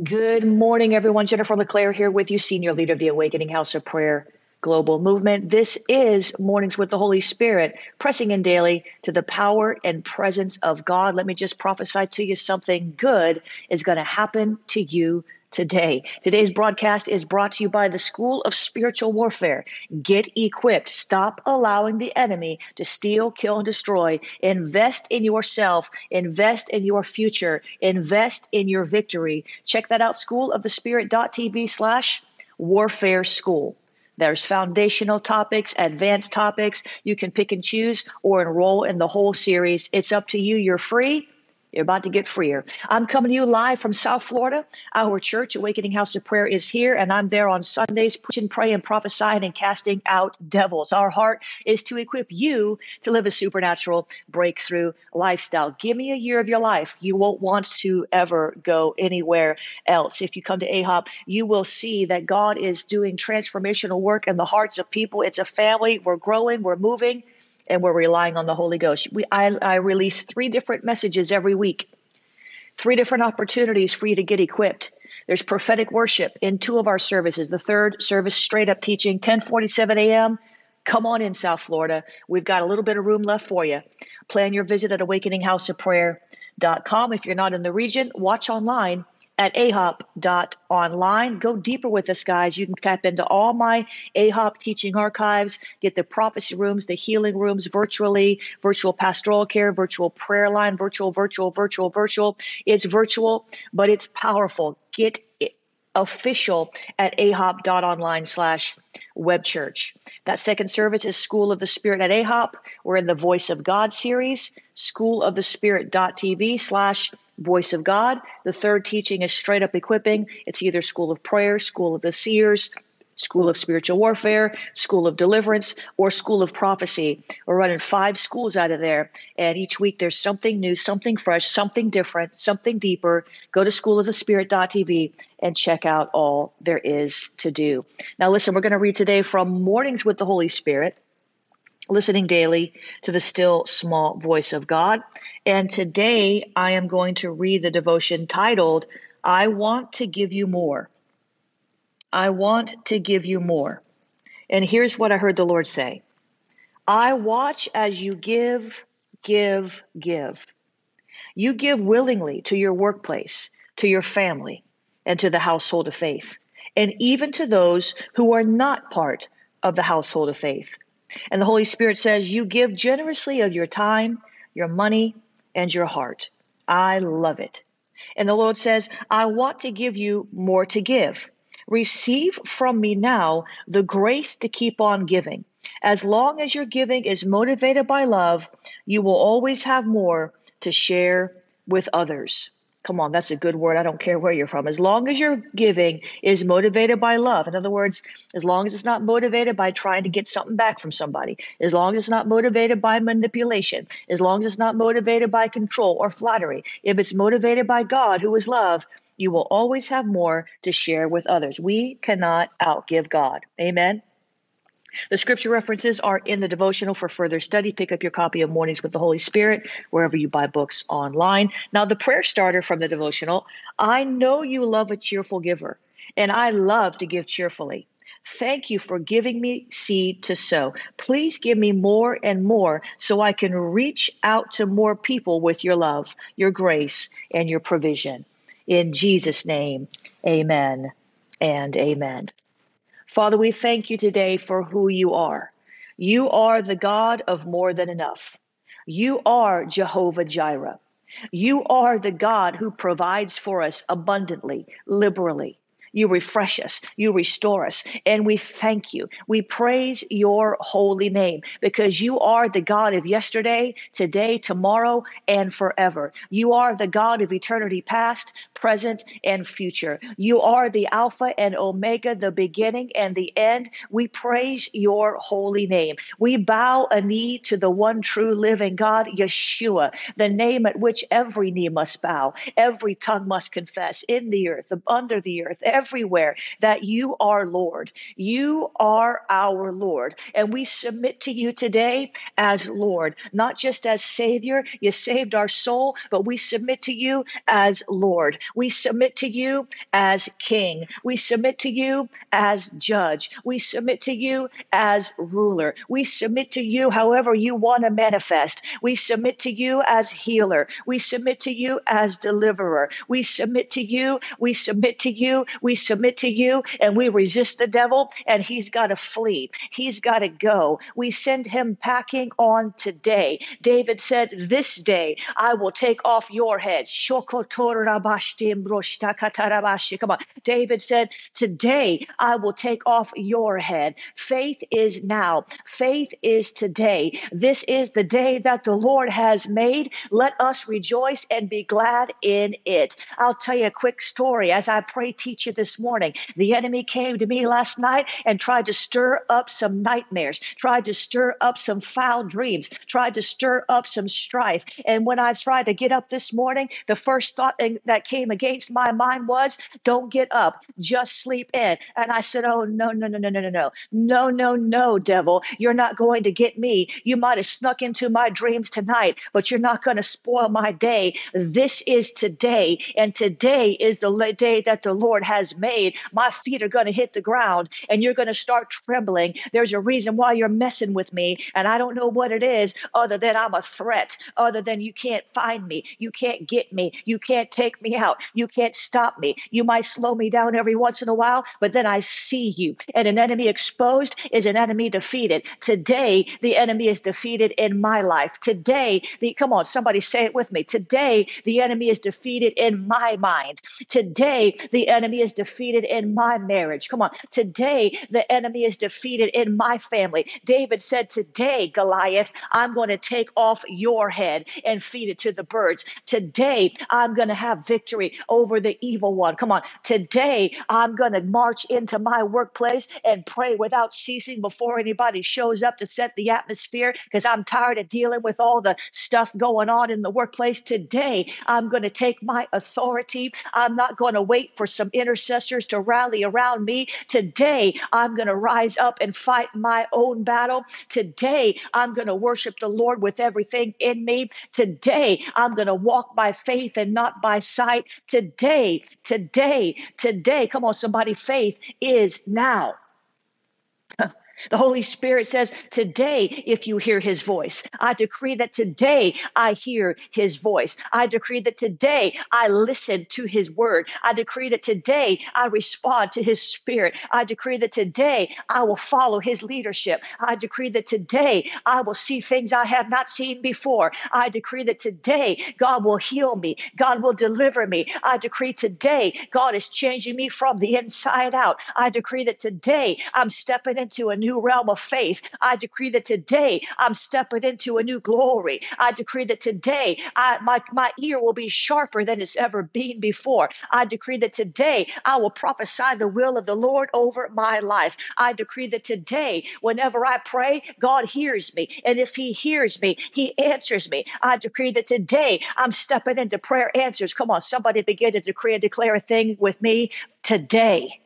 Good morning, everyone. Jennifer LeClaire here with you, Senior Leader of the Awakening House of Prayer Global Movement. This is Mornings with the Holy Spirit, pressing in daily to the power and presence of God. Let me just prophesy to you something good is going to happen to you today. Today's broadcast is brought to you by the School of Spiritual Warfare. Get equipped. Stop allowing the enemy to steal, kill, and destroy. Invest in yourself. Invest in your future. Invest in your victory. Check that out, schoolofthespirit.tv slash warfare school. There's foundational topics, advanced topics. You can pick and choose or enroll in the whole series. It's up to you. You're free. You're about to get freer. I'm coming to you live from South Florida. Our church, Awakening House of Prayer, is here, and I'm there on Sundays preaching, praying, prophesying, and casting out devils. Our heart is to equip you to live a supernatural breakthrough lifestyle. Give me a year of your life. You won't want to ever go anywhere else. If you come to AHOP, you will see that God is doing transformational work in the hearts of people. It's a family. We're growing, we're moving and we're relying on the Holy Ghost. We, I, I release three different messages every week, three different opportunities for you to get equipped. There's prophetic worship in two of our services. The third service, straight up teaching, 1047 a.m. Come on in, South Florida. We've got a little bit of room left for you. Plan your visit at awakeninghouseofprayer.com. If you're not in the region, watch online at ahop.online. Go deeper with us, guys. You can tap into all my AHOP teaching archives, get the prophecy rooms, the healing rooms virtually, virtual pastoral care, virtual prayer line, virtual, virtual, virtual, virtual. It's virtual, but it's powerful. Get it official at ahop.online slash webchurch. That second service is School of the Spirit at ahop. We're in the Voice of God series, school of the spirit.tv slash voice of God. The third teaching is straight up equipping. It's either School of Prayer, School of the Seers, School of Spiritual Warfare, School of Deliverance, or School of Prophecy. We're running five schools out of there, and each week there's something new, something fresh, something different, something deeper. Go to schoolofthespirit.tv and check out all there is to do. Now, listen, we're going to read today from Mornings with the Holy Spirit listening daily to the still small voice of God. And today I am going to read the devotion titled, I Want to Give You More. I want to give you more. And here's what I heard the Lord say I watch as you give, give, give. You give willingly to your workplace, to your family, and to the household of faith, and even to those who are not part of the household of faith. And the Holy Spirit says, You give generously of your time, your money, and your heart. I love it. And the Lord says, I want to give you more to give. Receive from me now the grace to keep on giving. As long as your giving is motivated by love, you will always have more to share with others. Come on, that's a good word. I don't care where you're from. As long as your giving is motivated by love, in other words, as long as it's not motivated by trying to get something back from somebody, as long as it's not motivated by manipulation, as long as it's not motivated by control or flattery, if it's motivated by God, who is love, you will always have more to share with others. We cannot outgive God. Amen. The scripture references are in the devotional for further study. Pick up your copy of Mornings with the Holy Spirit wherever you buy books online. Now, the prayer starter from the devotional I know you love a cheerful giver, and I love to give cheerfully. Thank you for giving me seed to sow. Please give me more and more so I can reach out to more people with your love, your grace, and your provision. In Jesus' name, amen and amen. Father, we thank you today for who you are. You are the God of more than enough. You are Jehovah Jireh. You are the God who provides for us abundantly, liberally. You refresh us, you restore us, and we thank you. We praise your holy name because you are the God of yesterday, today, tomorrow, and forever. You are the God of eternity past, present, and future. You are the Alpha and Omega, the beginning and the end. We praise your holy name. We bow a knee to the one true living God, Yeshua, the name at which every knee must bow, every tongue must confess in the earth, under the earth, everywhere that you are Lord. You are our Lord. And we submit to you today as Lord, not just as Savior. You saved our soul, but we submit to you as Lord. We submit to you as king. We submit to you as judge. We submit to you as ruler. We submit to you however you want to manifest. We submit to you as healer. We submit to you as deliverer. We submit to you. We submit to you. We submit to you and we resist the devil and he's got to flee. He's got to go. We send him packing on today. David said, This day I will take off your head. Come on. David said, Today I will take off your head. Faith is now. Faith is today. This is the day that the Lord has made. Let us rejoice and be glad in it. I'll tell you a quick story as I pray, teach you this morning. The enemy came to me last night and tried to stir up some nightmares, tried to stir up some foul dreams, tried to stir up some strife. And when I tried to get up this morning, the first thought that came against my mind was, don't get up, just sleep in. And I said, oh, no, no, no, no, no, no, no, no, no, no, devil, you're not going to get me. You might have snuck into my dreams tonight, but you're not going to spoil my day. This is today, and today is the day that the Lord has made. My feet are going to hit the ground, and you're going to start trembling. There's a reason why you're messing with me, and I don't know what it is other than I'm a threat, other than you can't find me, you can't get me, you can't take me out, you can't stop me. You might slow me down every once in a while, but then I see you. And an enemy exposed is an enemy defeated. Today, the enemy is defeated in my life. Today, the come on, somebody say it with me. Today, the enemy is defeated in my mind. Today, the enemy is defeated in my marriage. Come on. Today, the enemy is defeated in my family. David said, Today, Goliath, I'm going to take off your head and feed it to the birds. Today, I'm going to have victory over the evil one. Come on. Today, I'm going to march into my workplace and pray without ceasing before anybody shows up to set the atmosphere because I'm tired of dealing with all the stuff going on in the workplace. Today, I'm going to take my authority. I'm not going to wait for some intercessors to rally around me. Today, I'm going to rise up and fight my own battle. Today, I'm going to worship the Lord with everything in me. Today, I'm going to walk by faith and not by sight. Today, today, today, come on, somebody, faith is now. The Holy Spirit says, Today, if you hear his voice, I decree that today I hear his voice. I decree that today I listen to his word. I decree that today I respond to his spirit. I decree that today I will follow his leadership. I decree that today I will see things I have not seen before. I decree that today God will heal me. God will deliver me. I decree today God is changing me from the inside out. I decree that today I'm stepping into a new new realm of faith. I decree that today I'm stepping into a new glory. I decree that today I, my, my ear will be sharper than it's ever been before. I decree that today I will prophesy the will of the Lord over my life. I decree that today, whenever I pray, God hears me. And if He hears me, He answers me. I decree that today I'm stepping into prayer answers. Come on, somebody begin to decree and declare a thing with me today.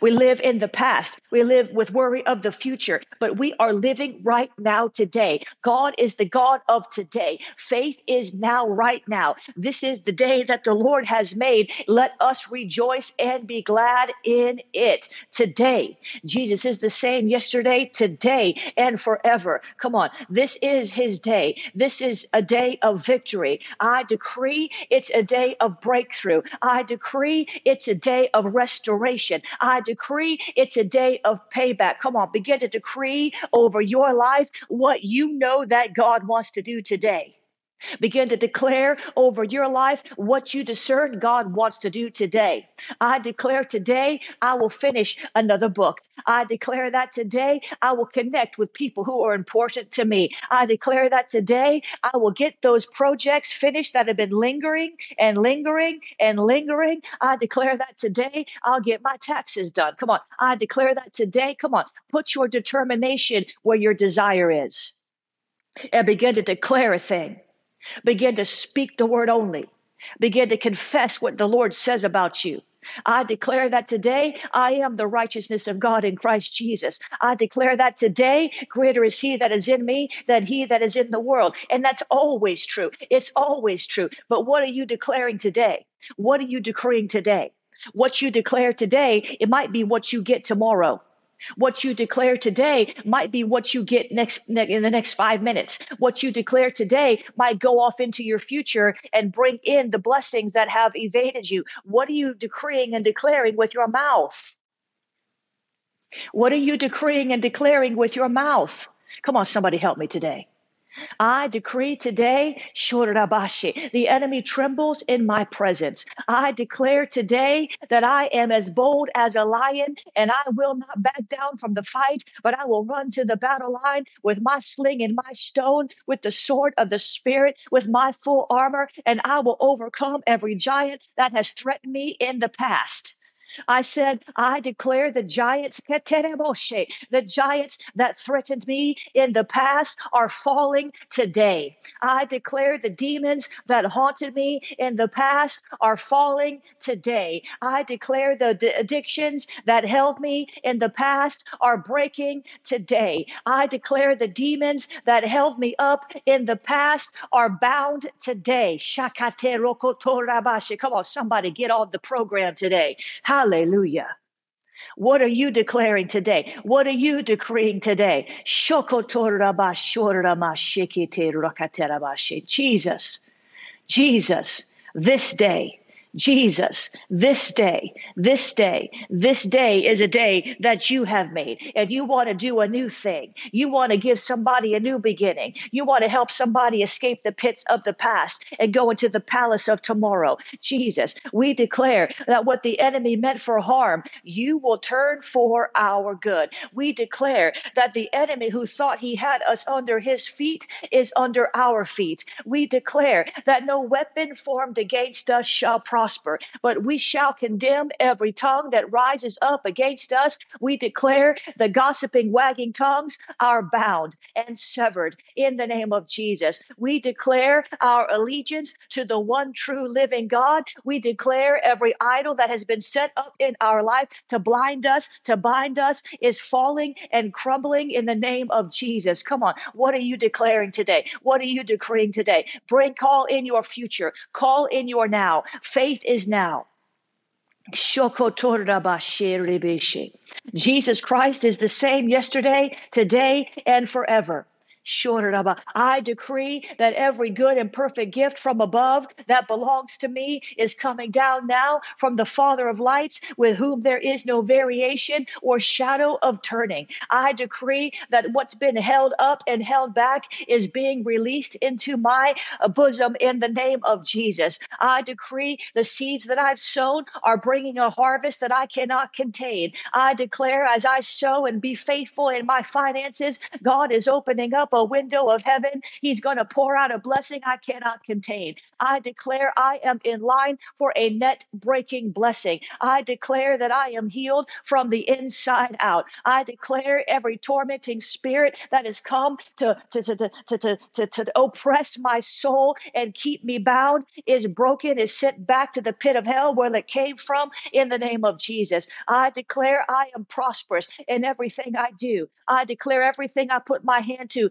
We live in the past. We live with worry of the future, but we are living right now today. God is the God of today. Faith is now, right now. This is the day that the Lord has made. Let us rejoice and be glad in it today. Jesus is the same yesterday, today, and forever. Come on. This is his day. This is a day of victory. I decree it's a day of breakthrough. I decree it's a day of restoration. I decree it's a day of payback. Come on, begin to decree over your life what you know that God wants to do today. Begin to declare over your life what you discern God wants to do today. I declare today I will finish another book. I declare that today I will connect with people who are important to me. I declare that today I will get those projects finished that have been lingering and lingering and lingering. I declare that today I'll get my taxes done. Come on. I declare that today. Come on. Put your determination where your desire is and begin to declare a thing. Begin to speak the word only. Begin to confess what the Lord says about you. I declare that today I am the righteousness of God in Christ Jesus. I declare that today greater is He that is in me than He that is in the world. And that's always true. It's always true. But what are you declaring today? What are you decreeing today? What you declare today, it might be what you get tomorrow. What you declare today might be what you get next in the next 5 minutes. What you declare today might go off into your future and bring in the blessings that have evaded you. What are you decreeing and declaring with your mouth? What are you decreeing and declaring with your mouth? Come on, somebody help me today. I decree today, Shorabashi, the enemy trembles in my presence. I declare today that I am as bold as a lion and I will not back down from the fight, but I will run to the battle line with my sling and my stone, with the sword of the Spirit, with my full armor, and I will overcome every giant that has threatened me in the past. I said, I declare the giants, the giants that threatened me in the past are falling today. I declare the demons that haunted me in the past are falling today. I declare the d- addictions that held me in the past are breaking today. I declare the demons that held me up in the past are bound today. Come on, somebody get on the program today. Hallelujah. What are you declaring today? What are you decreeing today? Jesus, Jesus, this day, Jesus, this day, this day, this day is a day that you have made. And you want to do a new thing. You want to give somebody a new beginning. You want to help somebody escape the pits of the past and go into the palace of tomorrow. Jesus, we declare that what the enemy meant for harm, you will turn for our good. We declare that the enemy who thought he had us under his feet is under our feet. We declare that no weapon formed against us shall prosper prosper, but we shall condemn every tongue that rises up against us. We declare the gossiping, wagging tongues are bound and severed in the name of Jesus. We declare our allegiance to the one true living God. We declare every idol that has been set up in our life to blind us, to bind us, is falling and crumbling in the name of Jesus. Come on. What are you declaring today? What are you decreeing today? Bring call in your future, call in your now. Faith faith is now. Jesus Christ is the same yesterday, today, and forever. I decree that every good and perfect gift from above that belongs to me is coming down now from the Father of lights, with whom there is no variation or shadow of turning. I decree that what's been held up and held back is being released into my bosom in the name of Jesus. I decree the seeds that I've sown are bringing a harvest that I cannot contain. I declare as I sow and be faithful in my finances, God is opening up a window of heaven. He's going to pour out a blessing I cannot contain. I declare I am in line for a net breaking blessing. I declare that I am healed from the inside out. I declare every tormenting spirit that has come to, to, to, to, to, to, to oppress my soul and keep me bound is broken, is sent back to the pit of hell where it came from in the name of Jesus. I declare I am prosperous in everything I do. I declare everything I put my hand to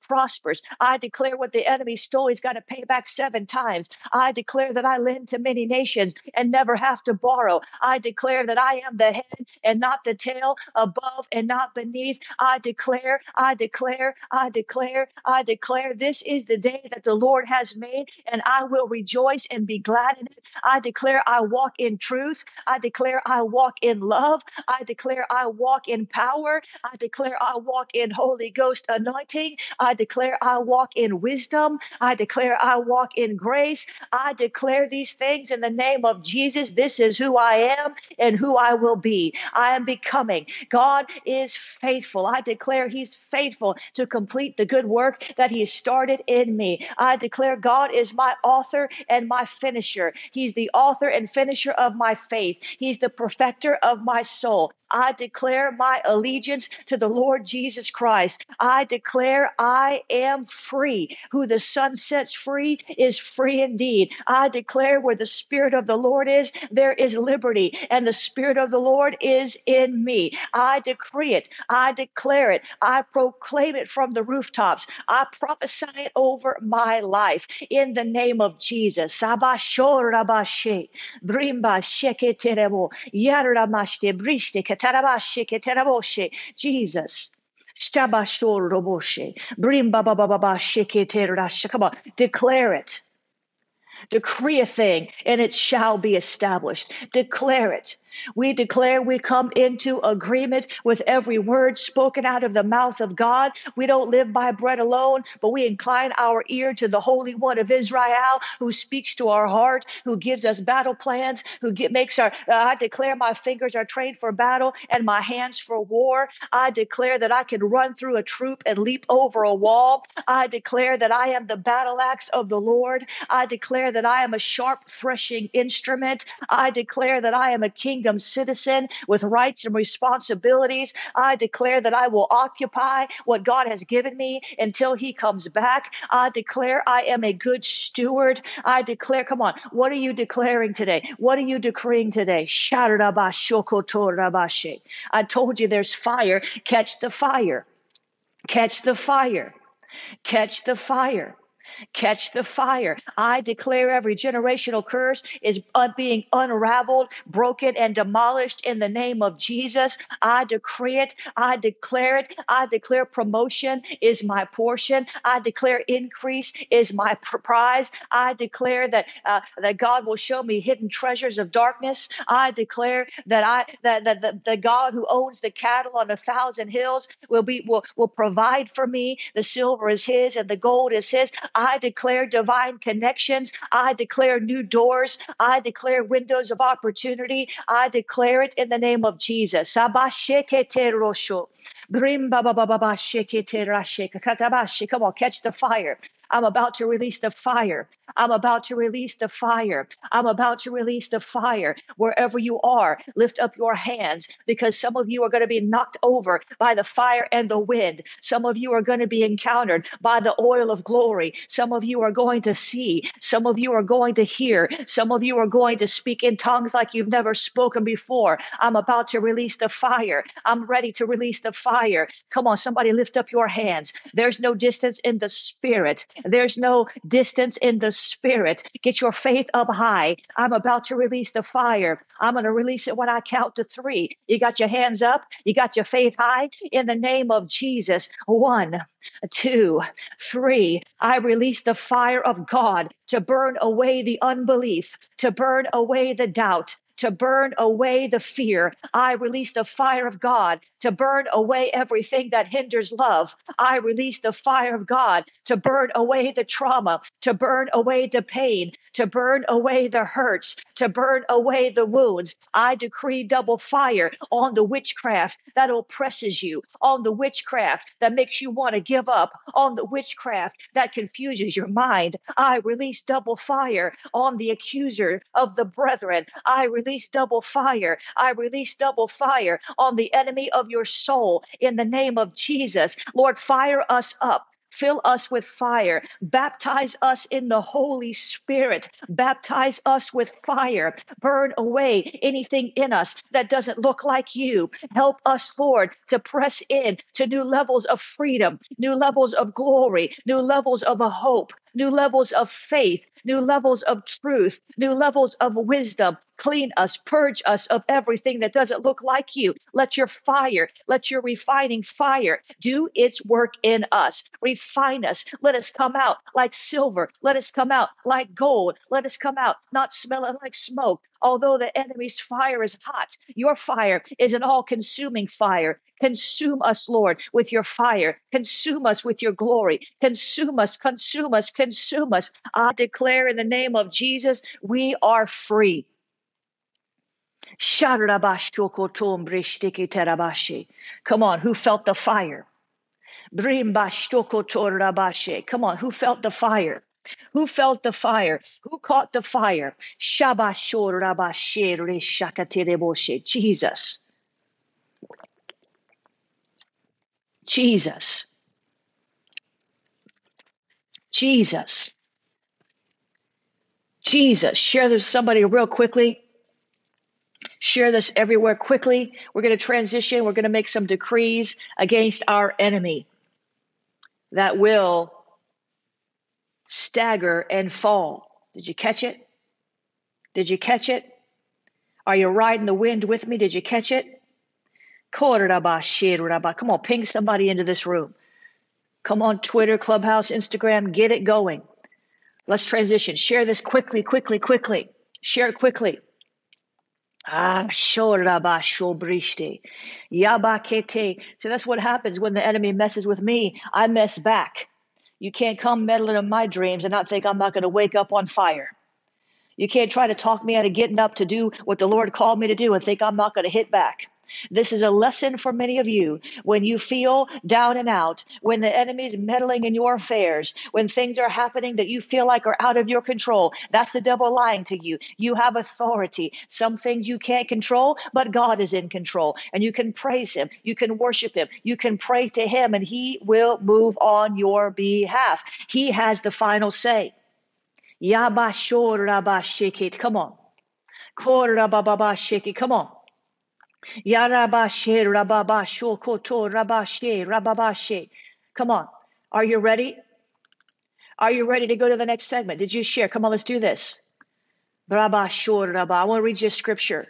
prospers. I declare what the enemy stole, he's got to pay back seven times. I declare that I lend to many nations and never have to borrow. I declare that I am the head and not the tail, above and not beneath. I declare, I declare, I declare, I declare this is the day that the Lord has made, and I will rejoice and be glad in it. I declare I walk in truth. I declare I walk in love. I declare I walk in power. I declare I walk in Holy Ghost anointing. I declare I walk in wisdom. I declare I walk in grace. I declare these things in the name of Jesus. This is who I am and who I will be. I am becoming. God is faithful. I declare He's faithful to complete the good work that He started in me. I declare God is my author and my finisher. He's the author and finisher of my faith. He's the perfecter of my soul. I declare my allegiance to the Lord Jesus Christ. I declare I I am free. Who the Son sets free is free indeed. I declare where the Spirit of the Lord is, there is liberty, and the Spirit of the Lord is in me. I decree it. I declare it. I proclaim it from the rooftops. I prophesy it over my life in the name of Jesus. Sabashorabashe, brimba sheketerebo, yaramashte, briste. Jesus. Stabashor roboshe. Brimba baba baba sheketerashe. Come on, declare it. Decree a thing and it shall be established. Declare it. We declare we come into agreement with every word spoken out of the mouth of God. We don't live by bread alone, but we incline our ear to the Holy One of Israel who speaks to our heart, who gives us battle plans, who get, makes our, uh, I declare my fingers are trained for battle and my hands for war. I declare that I can run through a troop and leap over a wall. I declare that I am the battle axe of the Lord. I declare that I am a sharp threshing instrument. I declare that I am a king kingdom citizen with rights and responsibilities. I declare that I will occupy what God has given me until He comes back. I declare I am a good steward. I declare, come on, what are you declaring today? What are you decreeing today? I told you there's fire. Catch the fire. Catch the fire. Catch the fire. Catch the fire. I declare every generational curse is being unraveled, broken, and demolished in the name of Jesus. I decree it. I declare it. I declare promotion is my portion. I declare increase is my prize. I declare that uh, that God will show me hidden treasures of darkness. I declare that I that, that the, the God who owns the cattle on a thousand hills will be will will provide for me. The silver is His and the gold is His. I declare divine connections. I declare new doors. I declare windows of opportunity. I declare it in the name of Jesus. Come on, catch the fire. I'm about to release the fire. I'm about to release the fire. I'm about to release the fire. Wherever you are, lift up your hands because some of you are going to be knocked over by the fire and the wind. Some of you are going to be encountered by the oil of glory. Some of you are going to see. Some of you are going to hear. Some of you are going to speak in tongues like you've never spoken before. I'm about to release the fire. I'm ready to release the fire. Come on, somebody lift up your hands. There's no distance in the spirit. There's no distance in the spirit. Get your faith up high. I'm about to release the fire. I'm going to release it when I count to three. You got your hands up. You got your faith high in the name of Jesus. One, two, three. I release the fire of God to burn away the unbelief, to burn away the doubt, to burn away the fear. I release the fire of God to burn away everything that hinders love. I release the fire of God to burn away the trauma, to burn away the pain, to burn away the hurts, to burn away the wounds. I decree double fire on the witchcraft that oppresses you, on the witchcraft that makes you want to give up, on the witchcraft that confuses your mind. I release double fire on the accuser of the brethren. I release double fire. I release double fire on the enemy of your soul in the name of Jesus. Lord, fire us up. Fill us with fire. Baptize us in the Holy Spirit. Baptize us with fire. Burn away anything in us that doesn't look like you. Help us, Lord, to press in to new levels of freedom, new levels of glory, new levels of a hope, new levels of faith, new levels of truth, new levels of wisdom. Clean us, purge us of everything that doesn't look like you. Let your fire, let your refining fire do its work in us. Refine us. Let us come out like silver. Let us come out like gold. Let us come out not smelling like smoke. Although the enemy's fire is hot, your fire is an all consuming fire. Consume us, Lord, with your fire. Consume us with your glory. Consume us, consume us, consume us. I declare in the name of Jesus, we are free. Come on, who felt the fire? Come on, who felt the fire? Who felt the fire? Who caught the fire? Jesus. Jesus. Jesus. Jesus. Share this with somebody real quickly. Share this everywhere quickly. We're going to transition. We're going to make some decrees against our enemy that will stagger and fall. Did you catch it? Did you catch it? Are you riding the wind with me? Did you catch it? Come on, ping somebody into this room. Come on, Twitter, Clubhouse, Instagram, get it going. Let's transition. Share this quickly, quickly, quickly. Share it quickly. Ah, shobrishte. Yabakete. So that's what happens when the enemy messes with me. I mess back. You can't come meddling in my dreams and not think I'm not going to wake up on fire. You can't try to talk me out of getting up to do what the Lord called me to do and think I'm not going to hit back. This is a lesson for many of you. When you feel down and out, when the enemy's meddling in your affairs, when things are happening that you feel like are out of your control, that's the devil lying to you. You have authority. Some things you can't control, but God is in control. And you can praise Him, you can worship Him, you can pray to Him, and He will move on your behalf. He has the final say. Yabashor Come on. Korababa shiki come on. Yarabashe rababasho koto rabashe rababashe. Come on. Are you ready? Are you ready to go to the next segment? Did you share? Come on, let's do this. Rabasho rabba. I want to read you a scripture.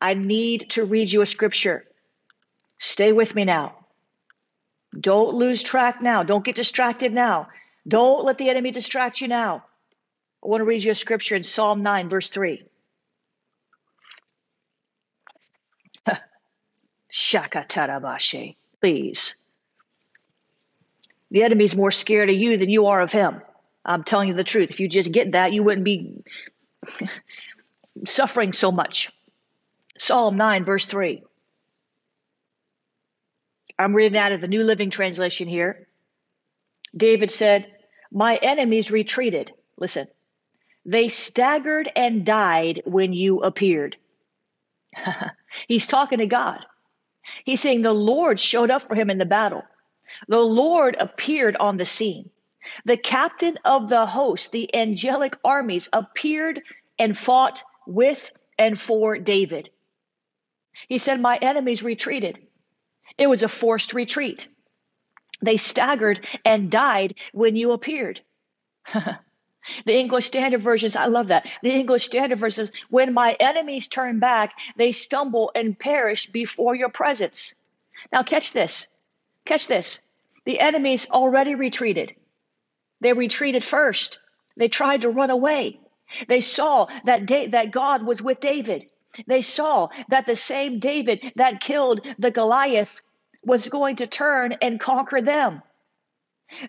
I need to read you a scripture. Stay with me now. Don't lose track now. Don't get distracted now. Don't let the enemy distract you now. I want to read you a scripture in Psalm 9, verse 3. Shakatarabashe. Please. The enemy's more scared of you than you are of him. I'm telling you the truth. If you just get that, you wouldn't be suffering so much. Psalm 9, verse 3. I'm reading out of the New Living Translation here. David said, My enemies retreated. Listen, they staggered and died when you appeared. He's talking to God. He's saying the Lord showed up for him in the battle. The Lord appeared on the scene. The captain of the host, the angelic armies, appeared and fought with and for David. He said, My enemies retreated. It was a forced retreat. They staggered and died when you appeared. The English Standard Version, I love that. The English Standard Version says, When my enemies turn back, they stumble and perish before your presence. Now, catch this. Catch this. The enemies already retreated. They retreated first. They tried to run away. They saw that, da- that God was with David. They saw that the same David that killed the Goliath was going to turn and conquer them.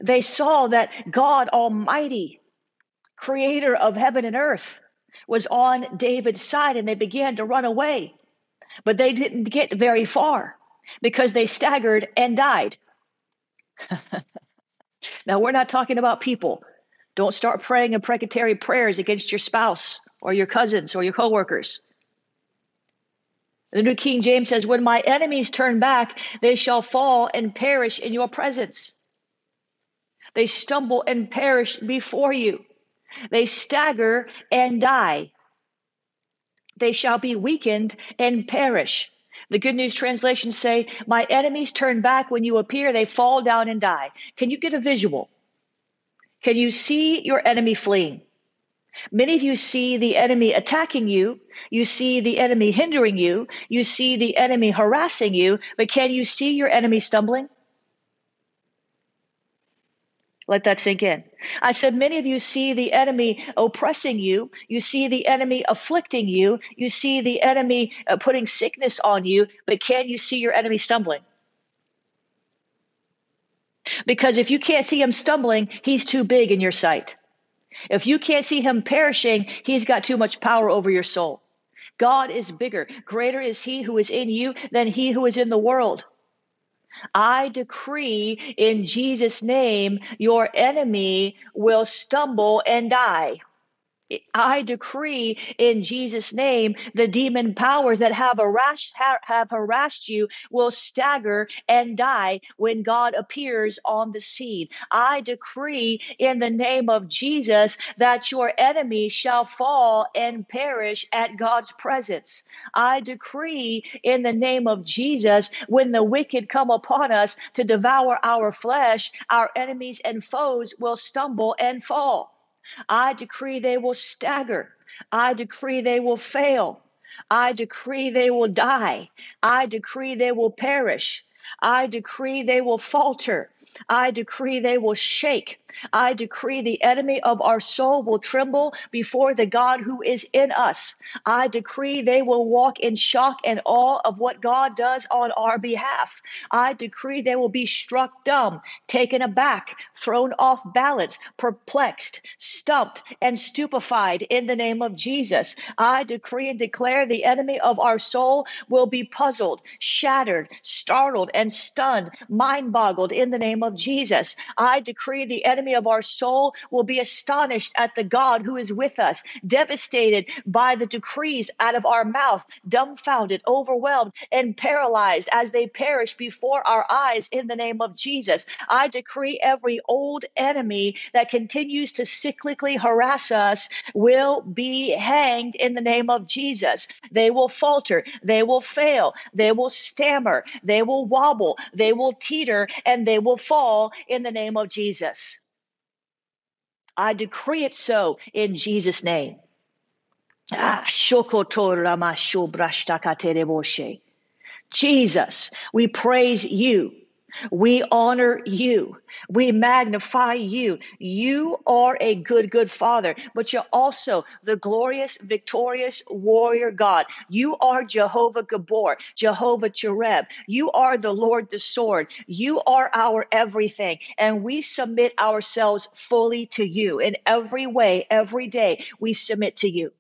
They saw that God Almighty creator of heaven and earth, was on David's side and they began to run away. But they didn't get very far because they staggered and died. now, we're not talking about people. Don't start praying imprecatory prayers against your spouse or your cousins or your coworkers. The New King James says, When my enemies turn back, they shall fall and perish in your presence. They stumble and perish before you. They stagger and die. They shall be weakened and perish. The Good News translations say, My enemies turn back when you appear, they fall down and die. Can you get a visual? Can you see your enemy fleeing? Many of you see the enemy attacking you. You see the enemy hindering you. You see the enemy harassing you. But can you see your enemy stumbling? Let that sink in. I said, many of you see the enemy oppressing you. You see the enemy afflicting you. You see the enemy uh, putting sickness on you, but can you see your enemy stumbling? Because if you can't see him stumbling, he's too big in your sight. If you can't see him perishing, he's got too much power over your soul. God is bigger. Greater is he who is in you than he who is in the world. I decree in Jesus' name, your enemy will stumble and die. I decree in Jesus' name the demon powers that have harassed, have harassed you will stagger and die when God appears on the scene. I decree in the name of Jesus that your enemy shall fall and perish at God's presence. I decree in the name of Jesus when the wicked come upon us to devour our flesh, our enemies and foes will stumble and fall. I decree they will stagger. I decree they will fail. I decree they will die. I decree they will perish. I decree they will falter. I decree they will shake. I decree the enemy of our soul will tremble before the God who is in us. I decree they will walk in shock and awe of what God does on our behalf. I decree they will be struck dumb, taken aback, thrown off balance, perplexed, stumped, and stupefied in the name of Jesus. I decree and declare the enemy of our soul will be puzzled, shattered, startled, and stunned, mind boggled in the name of Jesus. I decree the enemy of our soul will be astonished at the God who is with us, devastated by the decrees out of our mouth, dumbfounded, overwhelmed, and paralyzed as they perish before our eyes in the name of Jesus. I decree every old enemy that continues to cyclically harass us will be hanged in the name of Jesus. They will falter, they will fail, they will stammer, they will wobble, they will teeter, and they will fall in the name of Jesus. I decree it so in Jesus' name. Ah, Jesus, we praise you. We honor you. We magnify you. You are a good, good father, but you're also the glorious, victorious warrior God. You are Jehovah Gibbor, Jehovah Chereb. You are the Lord the sword. You are our everything. And we submit ourselves fully to you in every way, every day. We submit to you.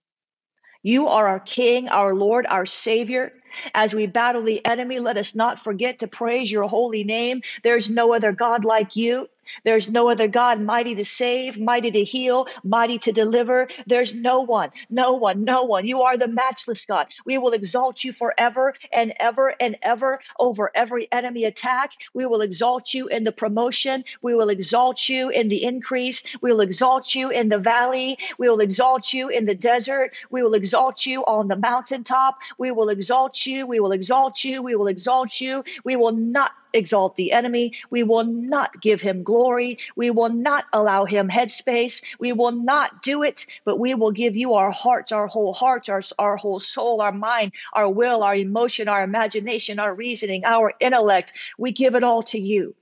You are our King, our Lord, our Savior. As we battle the enemy, let us not forget to praise your holy name. There's no other God like you. There's no other God mighty to save, mighty to heal, mighty to deliver. There's no one, no one, no one. You are the matchless God. We will exalt you forever and ever and ever over every enemy attack. We will exalt you in the promotion. We will exalt you in the increase. We will exalt you in the valley. We will exalt you in the desert. We will exalt you on the mountaintop. We will exalt you. We will exalt you. We will exalt you. We will not exalt the enemy. We will not give him glory. We will not allow him headspace. We will not do it, but we will give you our hearts, our whole hearts, our, our whole soul, our mind, our will, our emotion, our imagination, our reasoning, our intellect. We give it all to you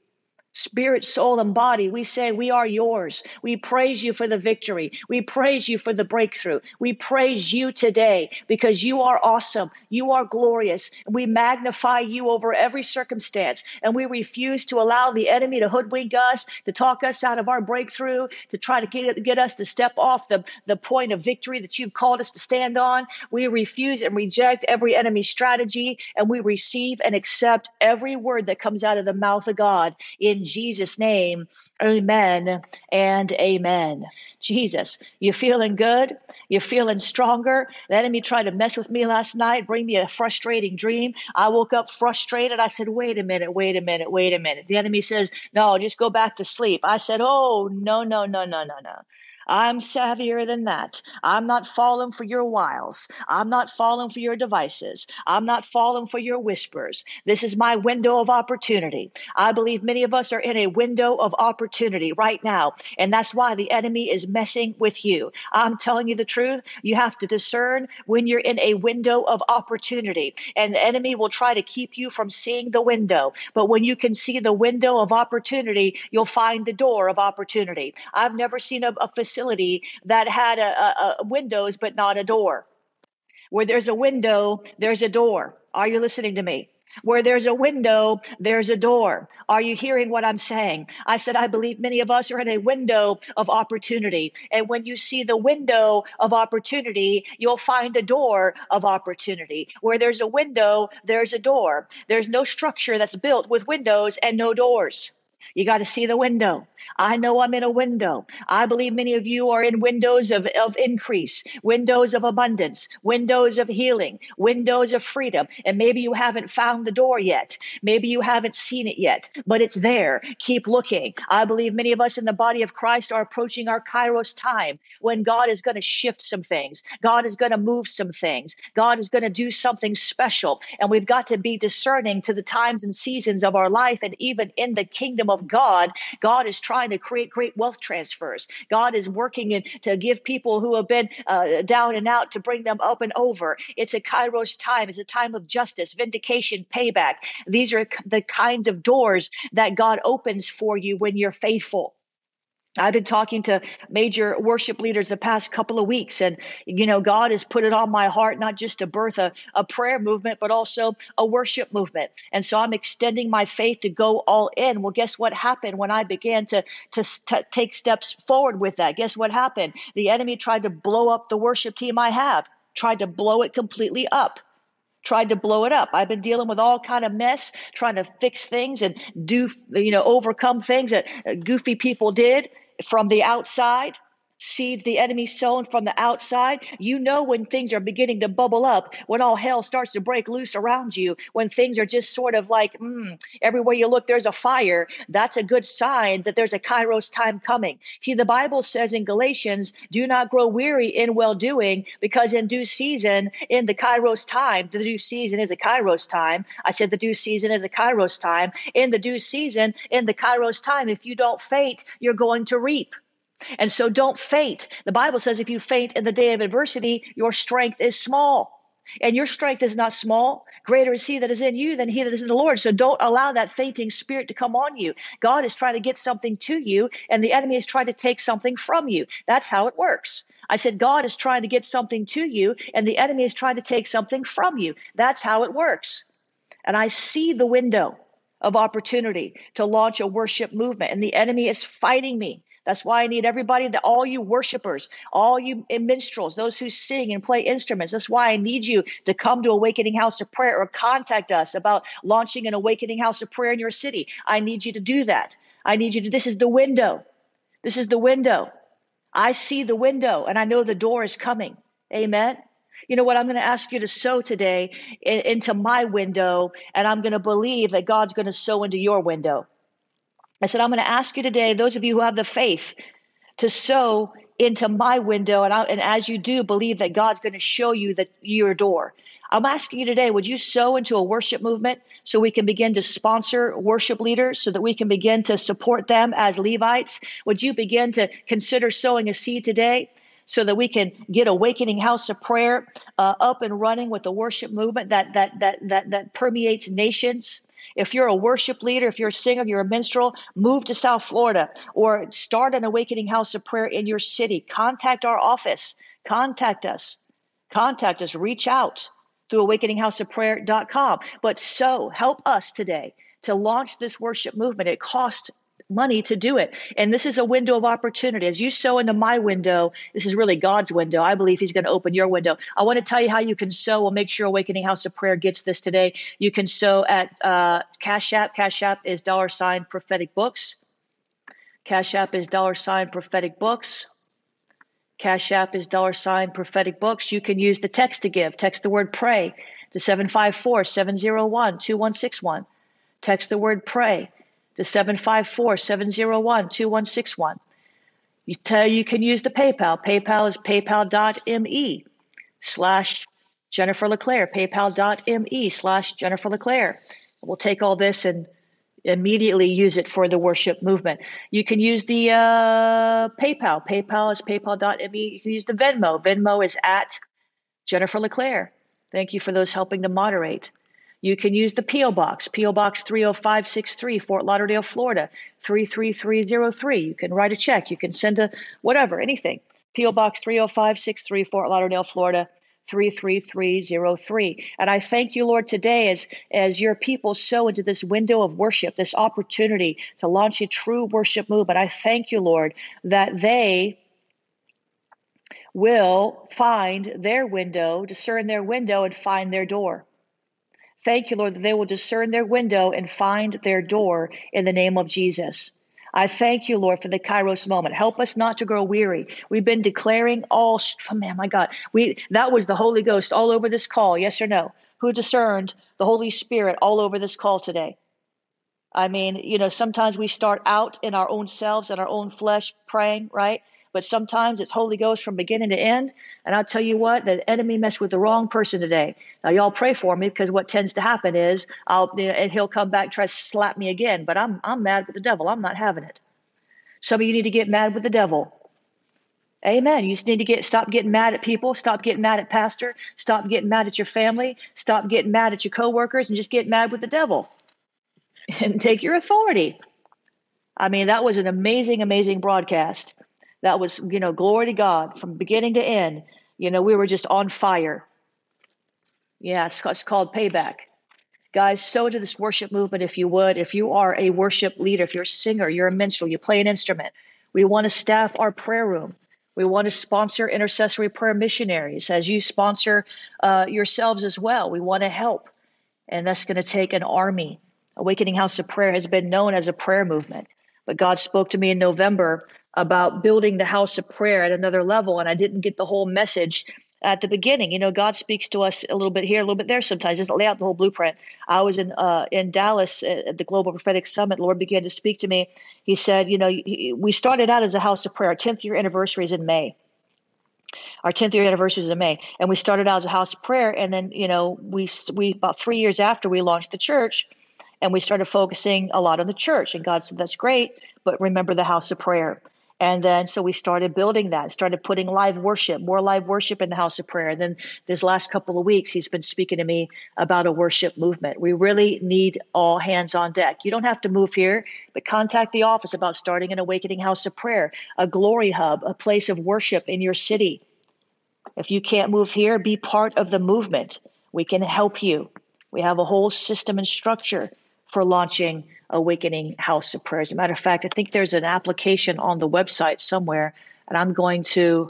spirit, soul, and body, we say, We are yours. We praise you for the victory. We praise you for the breakthrough. We praise you today because you are awesome. You are glorious. We magnify you over every circumstance. And we refuse to allow the enemy to hoodwink us, to talk us out of our breakthrough, to try to get, get us to step off the, the point of victory that you've called us to stand on. We refuse and reject every enemy strategy, and we receive and accept every word that comes out of the mouth of God in Jesus' name, amen and amen. Jesus, you feeling good? You're feeling stronger? The enemy tried to mess with me last night, bring me a frustrating dream. I woke up frustrated. I said, wait a minute, wait a minute, wait a minute. The enemy says, no, just go back to sleep. I said, oh, no, no, no, no, no, no. I'm savvier than that. I'm not falling for your wiles. I'm not falling for your devices. I'm not falling for your whispers. This is my window of opportunity. I believe many of us are in a window of opportunity right now, and that's why the enemy is messing with you. I'm telling you the truth. You have to discern when you're in a window of opportunity, and the enemy will try to keep you from seeing the window. But when you can see the window of opportunity, you'll find the door of opportunity. I've never seen a, a facility facility that had a, a, a windows but not a door. Where there's a window, there's a door. Are you listening to me? Where there's a window, there's a door. Are you hearing what I'm saying? I said, I believe many of us are in a window of opportunity. And when you see the window of opportunity, you'll find a door of opportunity. Where there's a window, there's a door. There's no structure that's built with windows and no doors. You got to see the window. I know I'm in a window. I believe many of you are in windows of, of increase, windows of abundance, windows of healing, windows of freedom. And maybe you haven't found the door yet. Maybe you haven't seen it yet, but it's there. Keep looking. I believe many of us in the body of Christ are approaching our Kairos time when God is going to shift some things. God is going to move some things. God is going to do something special. And we've got to be discerning to the times and seasons of our life and even in the kingdom of God. God is trying to create great wealth transfers. God is working in, to give people who have been uh, down and out to bring them up and over. It's a Kairos time. It's a time of justice, vindication, payback. These are the kinds of doors that God opens for you when you're faithful. I've been talking to major worship leaders the past couple of weeks, and you know, God has put it on my heart not just to birth a, a prayer movement, but also a worship movement. And so I'm extending my faith to go all in. Well, guess what happened when I began to, to, take steps forward with that? Guess what happened? The enemy tried to blow up the worship team I have, tried to blow it completely up tried to blow it up. I've been dealing with all kind of mess, trying to fix things and do, you know, overcome things that uh, goofy people did from the outside seeds the enemy sown from the outside. You know when things are beginning to bubble up, when all hell starts to break loose around you, when things are just sort of like, mm, everywhere you look, there's a fire. That's a good sign that there's a kairos time coming. See, the Bible says in Galatians, do not grow weary in well doing, because in due season, in the kairos time, the due season is a kairos time. I said the due season is a kairos time. In the due season, in the kairos time, if you don't faint, you're going to reap. And so don't faint. The Bible says if you faint in the day of adversity, your strength is small. And your strength is not small. Greater is he that is in you than he that is in the Lord. So don't allow that fainting spirit to come on you. God is trying to get something to you, and the enemy is trying to take something from you. That's how it works. I said, God is trying to get something to you, and the enemy is trying to take something from you. That's how it works. And I see the window of opportunity to launch a worship movement, and the enemy is fighting me. That's why I need everybody, that all you worshipers, all you eh, minstrels, those who sing and play instruments. That's why I need you to come to Awakening House of Prayer or contact us about launching an Awakening House of Prayer in your city. I need you to do that. I need you to, this is the window. This is the window. I see the window and I know the door is coming. Amen. You know what? I'm going to ask you to sow today into my window, and I'm going to believe that God's going to sow into your window. I said, I'm going to ask you today, those of you who have the faith, to sow into my window. And, I, and as you do, believe that God's going to show you the, your door. I'm asking you today, would you sow into a worship movement so we can begin to sponsor worship leaders so that we can begin to support them as Levites? Would you begin to consider sowing a seed today? so that we can get awakening house of prayer uh, up and running with the worship movement that that that that that permeates nations if you're a worship leader, if you're a singer, you're a minstrel, move to South Florida or start an awakening house of prayer in your city. Contact our office. Contact us. Contact us. Reach out through awakeninghouseofprayer.com. But so help us today to launch this worship movement. It costs money to do it. And this is a window of opportunity. As you sow into my window, this is really God's window. I believe He's going to open your window. I want to tell you how you can sow. We'll make sure Awakening House of Prayer gets this today. You can sow at uh, Cash App. Cash App is dollar sign prophetic books. Cash App is dollar sign prophetic books. Cash App is dollar sign prophetic books. You can use the text to give. Text the word pray to 754 701 2161. Text the word pray to 754 701 2161. You, tell, you can use the PayPal. PayPal is paypal.me slash Jennifer LeClaire, paypal.me slash Jennifer LeClaire. We'll take all this and immediately use it for the worship movement. You can use the uh, PayPal. PayPal is paypal.me. You can use the Venmo. Venmo is at Jennifer LeClaire. Thank you for those helping to moderate. You can use the P.O. Box, P.O. Box 30563, Fort Lauderdale, Florida, 33303. You can write a check. You can send a whatever, anything. P.O. Box 30563, Fort Lauderdale, Florida, 33303. And I thank you, Lord, today as, as your people sow into this window of worship, this opportunity to launch a true worship movement. I thank you, Lord, that they will find their window, discern their window, and find their door. Thank you, Lord, that they will discern their window and find their door in the name of Jesus. I thank you, Lord, for the Kairos moment. Help us not to grow weary. We've been declaring all, oh man, my God, we that was the Holy Ghost all over this call. Yes or no? Who discerned the Holy Spirit all over this call today? I mean, you know, sometimes we start out in our own selves and our own flesh praying, right? But sometimes it's Holy Ghost from beginning to end. And I'll tell you what, the enemy messed with the wrong person today. Now, y'all pray for me because what tends to happen is I'll, you know, and he'll come back try to slap me again. But I'm, I'm mad with the devil. I'm not having it. Some of you need to get mad with the devil. Amen. You just need to get stop getting mad at people, stop getting mad at pastor, stop getting mad at your family, stop getting mad at your coworkers, and just get mad with the devil and take your authority. I mean, that was an amazing, amazing broadcast. That was, you know, glory to God from beginning to end. You know, we were just on fire. Yeah, it's, it's called payback. Guys, so to this worship movement if you would. If you are a worship leader, if you're a singer, you're a minstrel, you play an instrument, we want to staff our prayer room. We want to sponsor intercessory prayer missionaries as you sponsor uh, yourselves as well. We want to help. And that's going to take an army. Awakening House of Prayer has been known as a prayer movement. But God spoke to me in November about building the house of prayer at another level, and I didn't get the whole message at the beginning. You know, God speaks to us a little bit here, a little bit there sometimes. Doesn't lay out the whole blueprint. I was in uh, in Dallas at the Global Prophetic Summit. Lord began to speak to me. He said, you know, we started out as a house of prayer. Our 10th year anniversary is in May. Our 10th year anniversary is in May, and we started out as a house of prayer. And then, you know, we we about three years after we launched the church and we started focusing a lot on the church. And God said, That's great, but remember the house of prayer. And then so we started building that, started putting live worship, more live worship in the house of prayer. And then this last couple of weeks, he's been speaking to me about a worship movement. We really need all hands on deck. You don't have to move here, but contact the office about starting an awakening house of prayer, a glory hub, a place of worship in your city. If you can't move here, be part of the movement. We can help you. We have a whole system and structure for launching Awakening House of Prayer. As a matter of fact, I think there's an application on the website somewhere, and I'm going to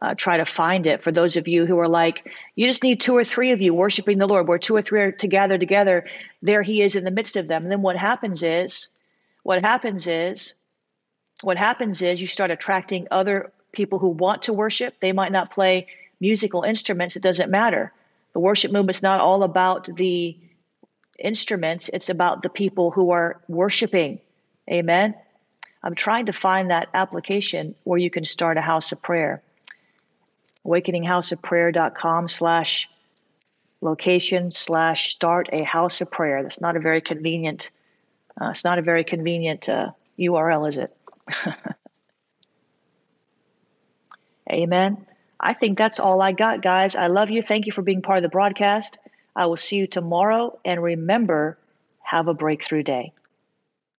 uh, try to find it for those of you who are like, you just need two or three of you worshiping the Lord. Where two or three are together, together, there He is in the midst of them. And then what happens is, what happens is, what happens is you start attracting other people who want to worship. They might not play musical instruments. It doesn't matter. The worship movement's not all about the instruments, it's about the people who are worshiping. Amen. I'm trying to find that application where you can start a house of prayer. AwakeningHouseOfPrayer.com slash location slash start a house of prayer. That's not a very convenient. Uh, it's not a very convenient uh, URL, is it? Amen. I think that's all I got, guys. I love you. Thank you for being part of the broadcast. I will see you tomorrow. And remember, have a breakthrough day.